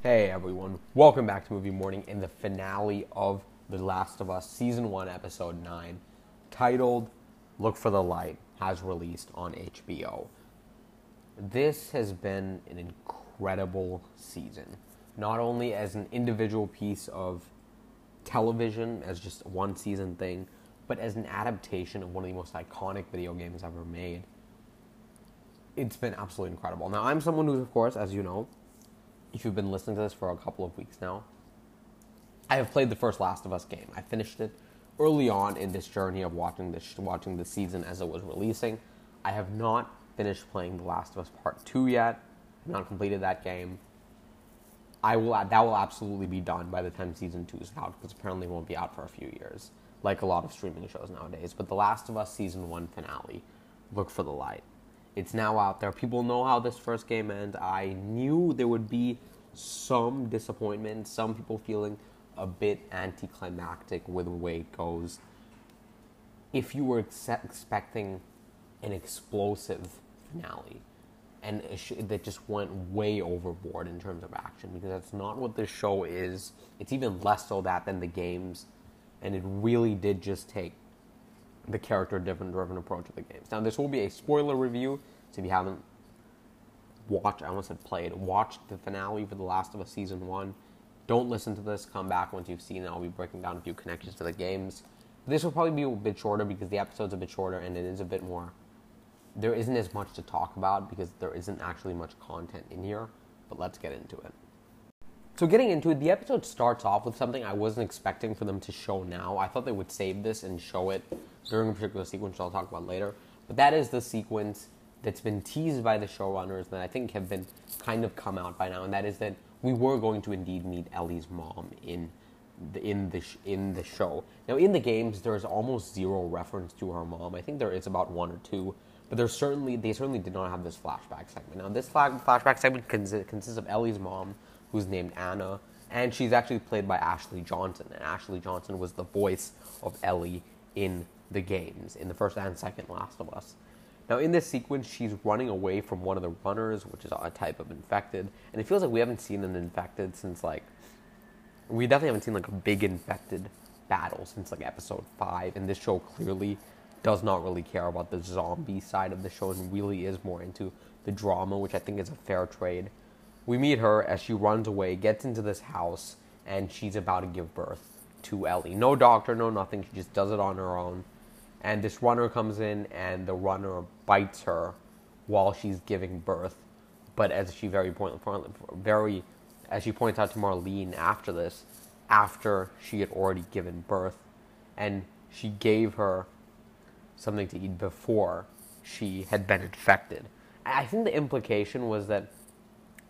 Hey everyone, welcome back to Movie Morning in the finale of The Last of Us Season 1, Episode 9, titled Look for the Light, has released on HBO. This has been an incredible season, not only as an individual piece of television, as just one season thing, but as an adaptation of one of the most iconic video games ever made. It's been absolutely incredible. Now, I'm someone who, of course, as you know, if you've been listening to this for a couple of weeks now, I have played the first Last of Us game. I finished it early on in this journey of watching this watching the season as it was releasing. I have not finished playing The Last of Us Part Two yet. I've not completed that game. I will that will absolutely be done by the time season two is out because apparently it won't be out for a few years, like a lot of streaming shows nowadays. But The Last of Us season one finale, look for the light. It's now out there. People know how this first game ends. I knew there would be some disappointment, some people feeling a bit anticlimactic with the way it goes. If you were ex- expecting an explosive finale and that just went way overboard in terms of action, because that's not what this show is. It's even less so that than the games, and it really did just take the character driven approach of the games. Now, this will be a spoiler review, so if you haven't watched, I almost said played, watched the finale for The Last of Us Season 1, don't listen to this. Come back once you've seen it. I'll be breaking down a few connections to the games. This will probably be a bit shorter because the episode's a bit shorter and it is a bit more. There isn't as much to talk about because there isn't actually much content in here, but let's get into it. So, getting into it, the episode starts off with something I wasn't expecting for them to show now. I thought they would save this and show it during a particular sequence, I'll talk about later. But that is the sequence that's been teased by the showrunners that I think have been kind of come out by now, and that is that we were going to indeed meet Ellie's mom in the, in the sh- in the show. Now, in the games, there is almost zero reference to her mom. I think there is about one or two, but there's certainly they certainly did not have this flashback segment. Now, this flashback segment cons- consists of Ellie's mom, who's named Anna, and she's actually played by Ashley Johnson. And Ashley Johnson was the voice of Ellie in the games, in the first and second Last of Us. Now, in this sequence, she's running away from one of the runners, which is a type of infected, and it feels like we haven't seen an infected since like we definitely haven't seen like a big infected battle since like episode five, and this show clearly does not really care about the zombie side of the show and really is more into the drama, which I think is a fair trade. We meet her as she runs away, gets into this house, and she's about to give birth to Ellie. No doctor, no nothing. She just does it on her own. And this runner comes in, and the runner bites her while she's giving birth. But as she very point, very as she points out to Marlene after this, after she had already given birth, and she gave her something to eat before she had been infected. I think the implication was that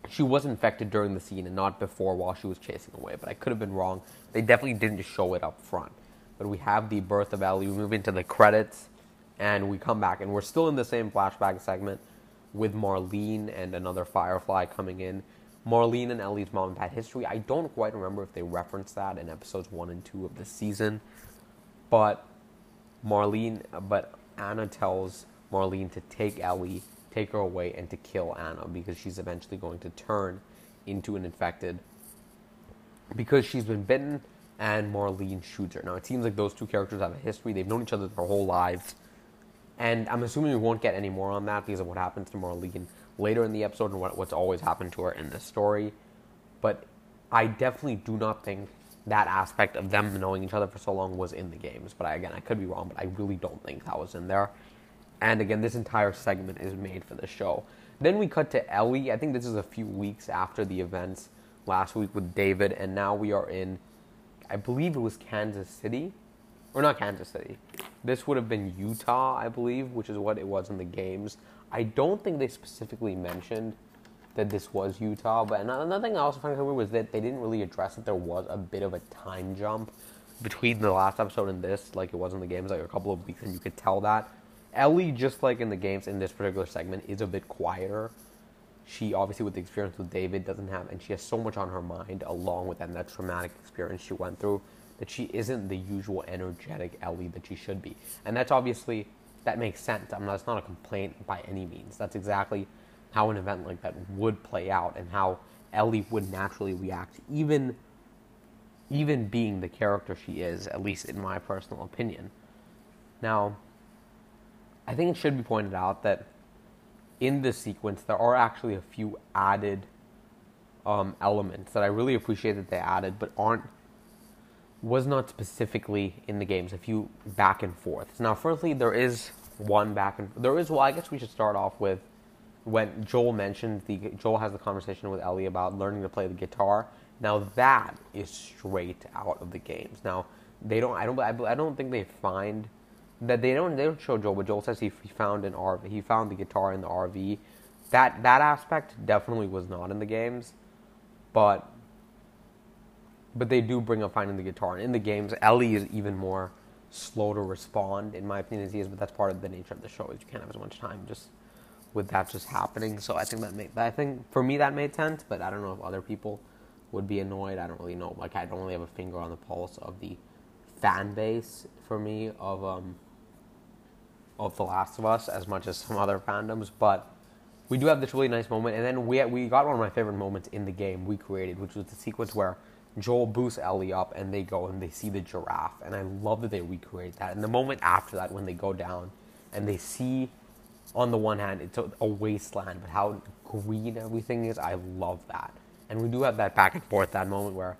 she was infected during the scene and not before while she was chasing away, but I could have been wrong. They definitely didn't show it up front. But we have the birth of Ellie, we move into the credits, and we come back, and we're still in the same flashback segment with Marlene and another Firefly coming in. Marlene and Ellie's mom and had history. I don't quite remember if they referenced that in episodes one and two of the season, but Marlene, but Anna tells Marlene to take Ellie, take her away, and to kill Anna because she's eventually going to turn into an infected because she's been bitten and Marlene her. Now it seems like those two characters have a history. They've known each other their whole lives. And I'm assuming we won't get any more on that because of what happens to Marlene later in the episode and what, what's always happened to her in the story. But I definitely do not think that aspect of them knowing each other for so long was in the games. But I, again, I could be wrong, but I really don't think that was in there. And again, this entire segment is made for the show. Then we cut to Ellie. I think this is a few weeks after the events last week with David, and now we are in, I believe it was Kansas City, or not Kansas City. This would have been Utah, I believe, which is what it was in the games. I don't think they specifically mentioned that this was Utah, but another thing I also found weird was that they didn't really address that there was a bit of a time jump between the last episode and this, like it was in the games, like a couple of weeks, and you could tell that. Ellie, just like in the games in this particular segment, is a bit quieter. She obviously, with the experience with David, doesn't have, and she has so much on her mind, along with that, that traumatic experience she went through, that she isn't the usual energetic Ellie that she should be. And that's obviously that makes sense. I'm not, it's not a complaint by any means. That's exactly how an event like that would play out and how Ellie would naturally react, even even being the character she is, at least in my personal opinion. Now, I think it should be pointed out that in this sequence there are actually a few added um, elements that I really appreciate that they added, but aren't was not specifically in the games. A few back and forths. Now, firstly, there is one back and there is. Well, I guess we should start off with when Joel mentioned the Joel has the conversation with Ellie about learning to play the guitar. Now that is straight out of the games. Now they don't. I don't. I don't think they find that they don't. They don't show Joel, but Joel says he, he found an RV. He found the guitar in the RV. That that aspect definitely was not in the games, but but they do bring up finding the guitar. And in the games, Ellie is even more slow to respond, in my opinion, as he is. But that's part of the nature of the show. Is you can't have as much time just with that just happening. So I think that made. I think for me that made sense. But I don't know if other people would be annoyed. I don't really know. Like I don't really have a finger on the pulse of the fan base for me of um of The Last of Us as much as some other fandoms, but we do have this really nice moment, and then we we got one of my favorite moments in the game we created, which was the sequence where Joel boosts Ellie up and they go and they see the giraffe. And I love that they recreate that. And the moment after that, when they go down and they see, on the one hand, it's a, a wasteland, but how green everything is, I love that. And we do have that back and forth, that moment where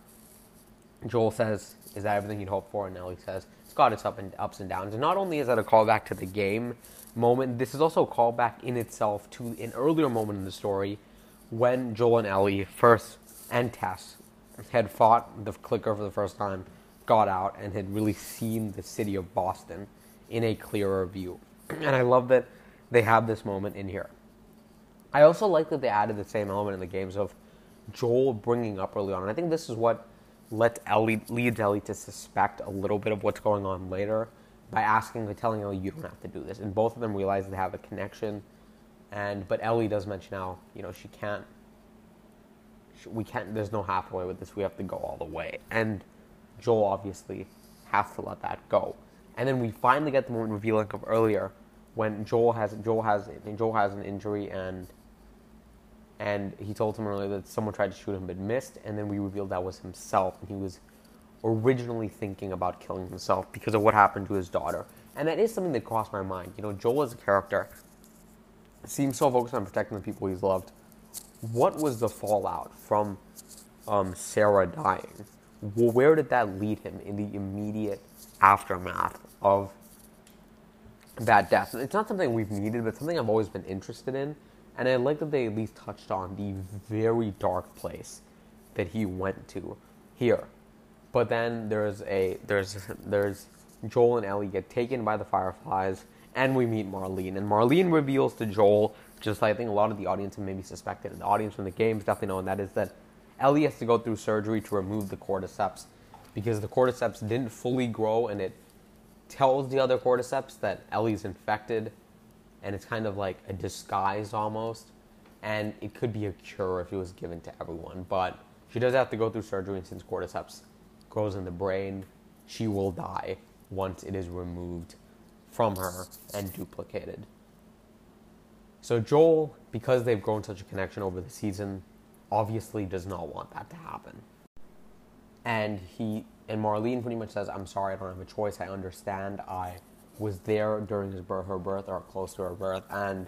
Joel says, Is that everything you'd hope for? And Ellie says, got its up and, ups and downs. And not only is that a callback to the game moment, this is also a callback in itself to an earlier moment in the story when Joel and Ellie first, and Tess, had fought the clicker for the first time, got out, and had really seen the city of Boston in a clearer view. And I love that they have this moment in here. I also like that they added the same element in the games of Joel bringing up early on. And I think this is what lets Ellie, leads Ellie to suspect a little bit of what's going on later by asking, and telling Ellie, you don't have to do this. And both of them realize they have a connection. And but Ellie does mention how you know, she can't we can't. There's no halfway with this. We have to go all the way. And Joel obviously has to let that go. And then we finally get the moment revealing of earlier when Joel has Joel has Joel has an injury and and he told him earlier that someone tried to shoot him but missed. And then we revealed that was himself, and he was originally thinking about killing himself because of what happened to his daughter. And that is something that crossed my mind. You know, Joel as a character seems so focused on protecting the people he's loved what was the fallout from um, Sarah dying? Where did that lead him in the immediate aftermath of that death? It's not something we've needed, but something I've always been interested in. And I like that they at least touched on the very dark place that he went to here. But then there's a there's there's Joel and Ellie get taken by the fireflies, and we meet Marlene. And Marlene reveals to Joel just I think a lot of the audience have maybe suspected, and the audience from the games definitely know, and that is that Ellie has to go through surgery to remove the cordyceps because the cordyceps didn't fully grow, and it tells the other cordyceps that Ellie's infected, and it's kind of like a disguise almost, and it could be a cure if it was given to everyone, but she does have to go through surgery, and since cordyceps grows in the brain, she will die once it is removed from her and duplicated. So Joel, because they've grown such a connection over the season, obviously does not want that to happen. And he and Marlene pretty much says, "I'm sorry, I don't have a choice. I understand. I was there during his birth, her birth, or close to her birth." And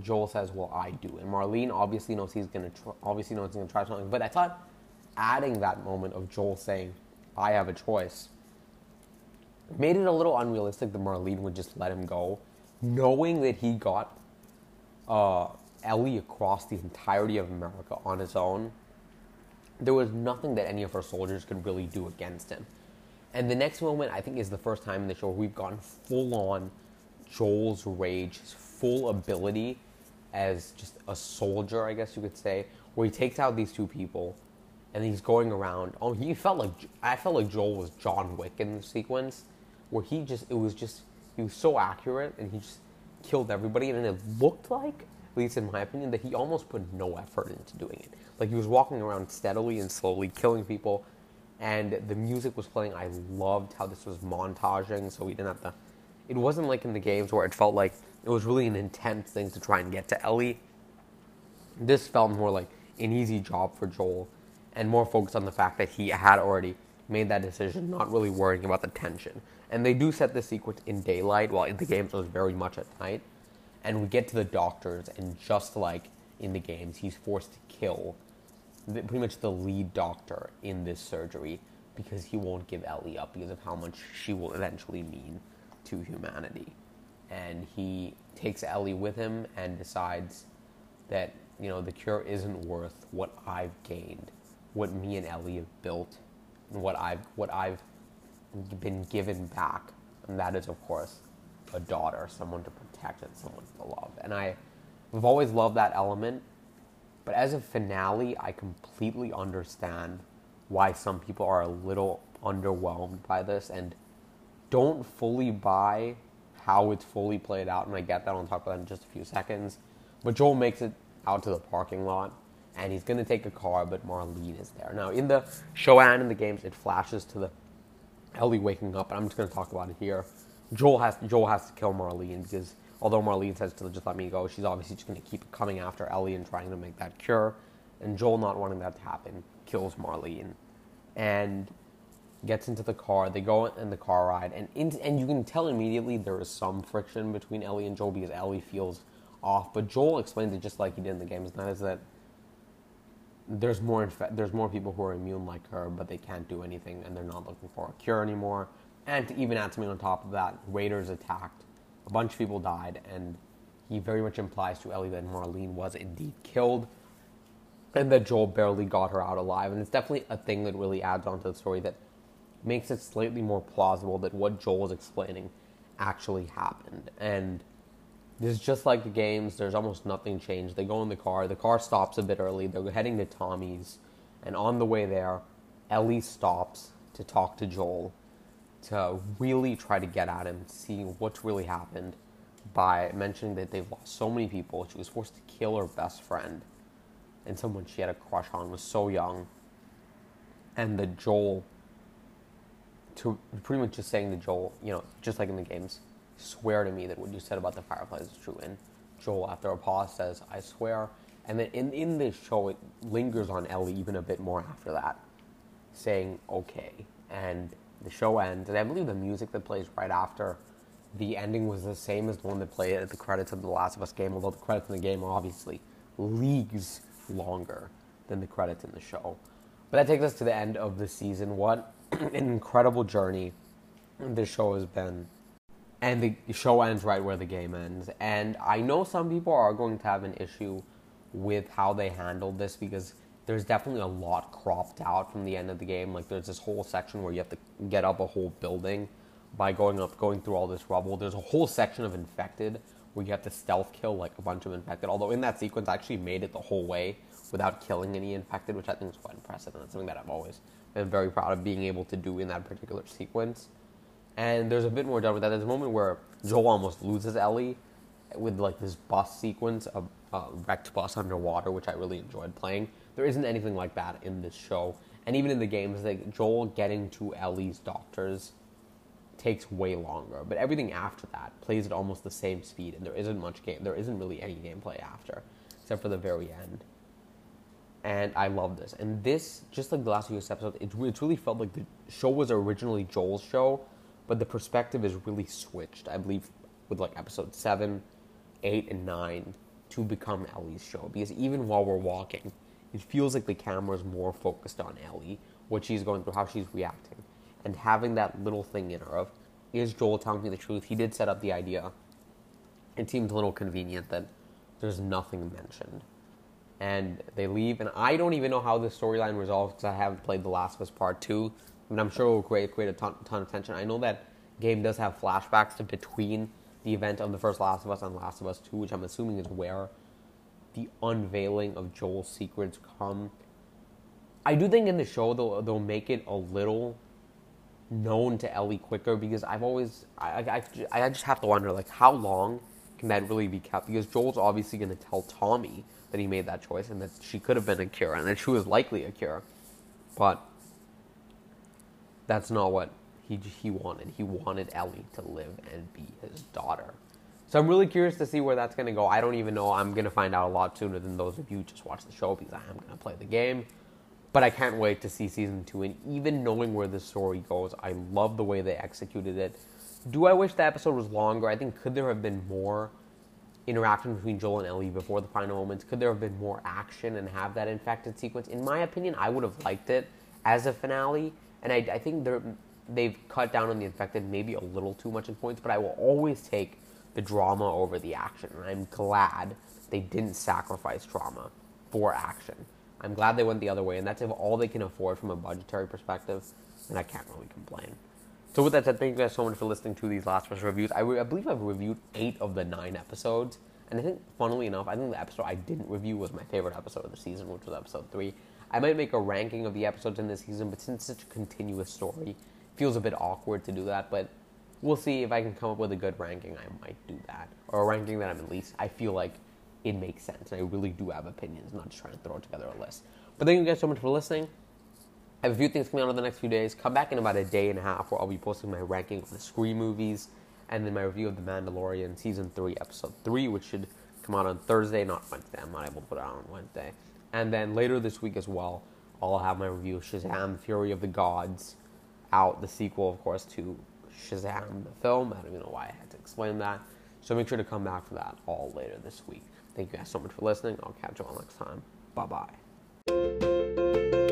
Joel says, "Well, I do." And Marlene obviously knows he's gonna tr- obviously knows he's gonna try something. But I thought adding that moment of Joel saying, "I have a choice," made it a little unrealistic that Marlene would just let him go, knowing that he got uh, Ellie across the entirety of America on his own, there was nothing that any of our soldiers could really do against him. And the next moment, I think, is the first time in the show we've gone full on Joel's rage, his full ability as just a soldier, I guess you could say, where he takes out these two people and he's going around. Oh, he felt like I felt like Joel was John Wick in the sequence, where he just it was just he was so accurate and he just killed everybody, and it looked like, at least in my opinion, that he almost put no effort into doing it. Like he was walking around steadily and slowly killing people, and the music was playing. I loved how this was montaging, so we didn't have to. It wasn't like in the games where it felt like it was really an intense thing to try and get to Ellie. This felt more like an easy job for Joel and more focused on the fact that he had already made that decision, not really worrying about the tension. And they do set the sequence in daylight, while in the games it was very much at night. And we get to the doctors, and just like in the games, he's forced to kill the, pretty much the lead doctor in this surgery because he won't give Ellie up because of how much she will eventually mean to humanity. And he takes Ellie with him and decides that, you know, the cure isn't worth what I've gained, what me and Ellie have built, and what I've what I've been given back. And that is of course a daughter, someone to protect and someone to love. And I have always loved that element. But as a finale, I completely understand why some people are a little underwhelmed by this and don't fully buy how it's fully played out. And I get that. I'll talk about that in just a few seconds. But Joel makes it out to the parking lot and he's going to take a car, but Marlene is there. Now, in the show and in the games, it flashes to the Ellie waking up, and I'm just going to talk about it here. Joel has Joel has to kill Marlene because although Marlene says to just let me go, she's obviously just going to keep coming after Ellie and trying to make that cure. And Joel, not wanting that to happen, kills Marlene and gets into the car. They go in the car ride, and in, and you can tell immediately there is some friction between Ellie and Joel because Ellie feels off. But Joel explains it just like he did in the games, and that is that there's more infe- there's more people who are immune like her, but they can't do anything, and they're not looking for a cure anymore. And to even add something on top of that, Raiders attacked, a bunch of people died, and he very much implies to Ellie that Marlene was indeed killed, and that Joel barely got her out alive. And it's definitely a thing that really adds on to the story that makes it slightly more plausible that what Joel is explaining actually happened. And this is just like the games. There's almost nothing changed. They go in the car. The car stops a bit early. They're heading to Tommy's, and on the way there, Ellie stops to talk to Joel, to really try to get at him, see what's really happened, by mentioning that they've lost so many people. She was forced to kill her best friend, and someone she had a crush on was so young, and the Joel. To pretty much just saying the Joel, you know, just like in the games, swear to me that what you said about the Fireflies is true. And Joel, after a pause, says, I swear. And then in, in this show, it lingers on Ellie even a bit more after that, saying, okay. And the show ends. And I believe the music that plays right after the ending was the same as the one that played at the credits of the Last of Us game, although the credits in the game are obviously leagues longer than the credits in the show. But that takes us to the end of the season. What an incredible journey this show has been and the show ends right where the game ends. And I know some people are going to have an issue with how they handled this because there's definitely a lot cropped out from the end of the game. Like there's this whole section where you have to get up a whole building by going up, going through all this rubble. There's a whole section of infected where you have to stealth kill like a bunch of infected. Although in that sequence, I actually made it the whole way without killing any infected, which I think is quite impressive, and that's something that I've always been very proud of being able to do in that particular sequence. And there's a bit more done with that. There's a moment where Joel almost loses Ellie with like this bus sequence, a, a uh, wrecked bus underwater, which I really enjoyed playing. There isn't anything like that in this show, and even in the games, like Joel getting to Ellie's doctors takes way longer. But everything after that plays at almost the same speed, and there isn't much game. There isn't really any gameplay after, except for the very end. And I love this. And this, just like the last few episodes, it, it really felt like the show was originally Joel's show, but the perspective is really switched. I believe with like episode seven, eight, and nine to become Ellie's show because even while we're walking, it feels like the camera is more focused on Ellie, what she's going through, how she's reacting, and having that little thing in her of is Joel telling me the truth? He did set up the idea. It seems a little convenient that there's nothing mentioned. And they leave, and I don't even know how this storyline resolves because I haven't played The Last of Us Part 2 and I'm sure it will create, create a ton, ton of tension. I know that game does have flashbacks to between the event of the first Last of Us and Last of Us 2, which I'm assuming is where the unveiling of Joel's secrets come. I do think in the show they'll, they'll make it a little known to Ellie quicker because I've always I, I, I just have to wonder like how long can that really be kept because Joel's obviously going to tell Tommy that he made that choice and that she could have been a cure and that she was likely a cure, but that's not what he he wanted. He wanted Ellie to live and be his daughter, So I'm really curious to see where that's going to go. I don't even know. I'm going to find out a lot sooner than those of you just watch the show because I am going to play the game. But I can't wait to see season two. And even knowing where the story goes, I love the way they executed it. Do I wish the episode was longer? I think could there have been more interaction between Joel and Ellie before the final moments? Could there have been more action and have that infected sequence? In my opinion, I would have liked it as a finale. And I, I think they've cut down on the infected maybe a little too much in points, but I will always take the drama over the action. And I'm glad they didn't sacrifice drama for action. I'm glad they went the other way, and that's if all they can afford from a budgetary perspective, and I can't really complain. So with that said, thank you guys so much for listening to these last special reviews. I, re- I believe I've reviewed eight of the nine episodes, and I think, funnily enough, I think the episode I didn't review was my favorite episode of the season, which was episode three. I might make a ranking of the episodes in this season, but since it's such a continuous story, feels a bit awkward to do that. But we'll see if I can come up with a good ranking. I might do that, or a ranking that I'm at least I feel like it makes sense. I really do have opinions, not just trying to throw together a list. But thank you guys so much for listening. I have a few things coming out in the next few days. Come back in about a day and a half where I'll be posting my ranking of the Scream movies and then my review of The Mandalorian Season 3, Episode 3, which should come out on Thursday, not Wednesday. I'm not able to put it out on Wednesday. And then later this week as well, I'll have my review of Shazam Fury of the Gods out, the sequel, of course, to Shazam the film. I don't even know why I had to explain that. So make sure to come back for that all later this week. Thank you guys so much for listening. I'll catch you all next time. Bye bye.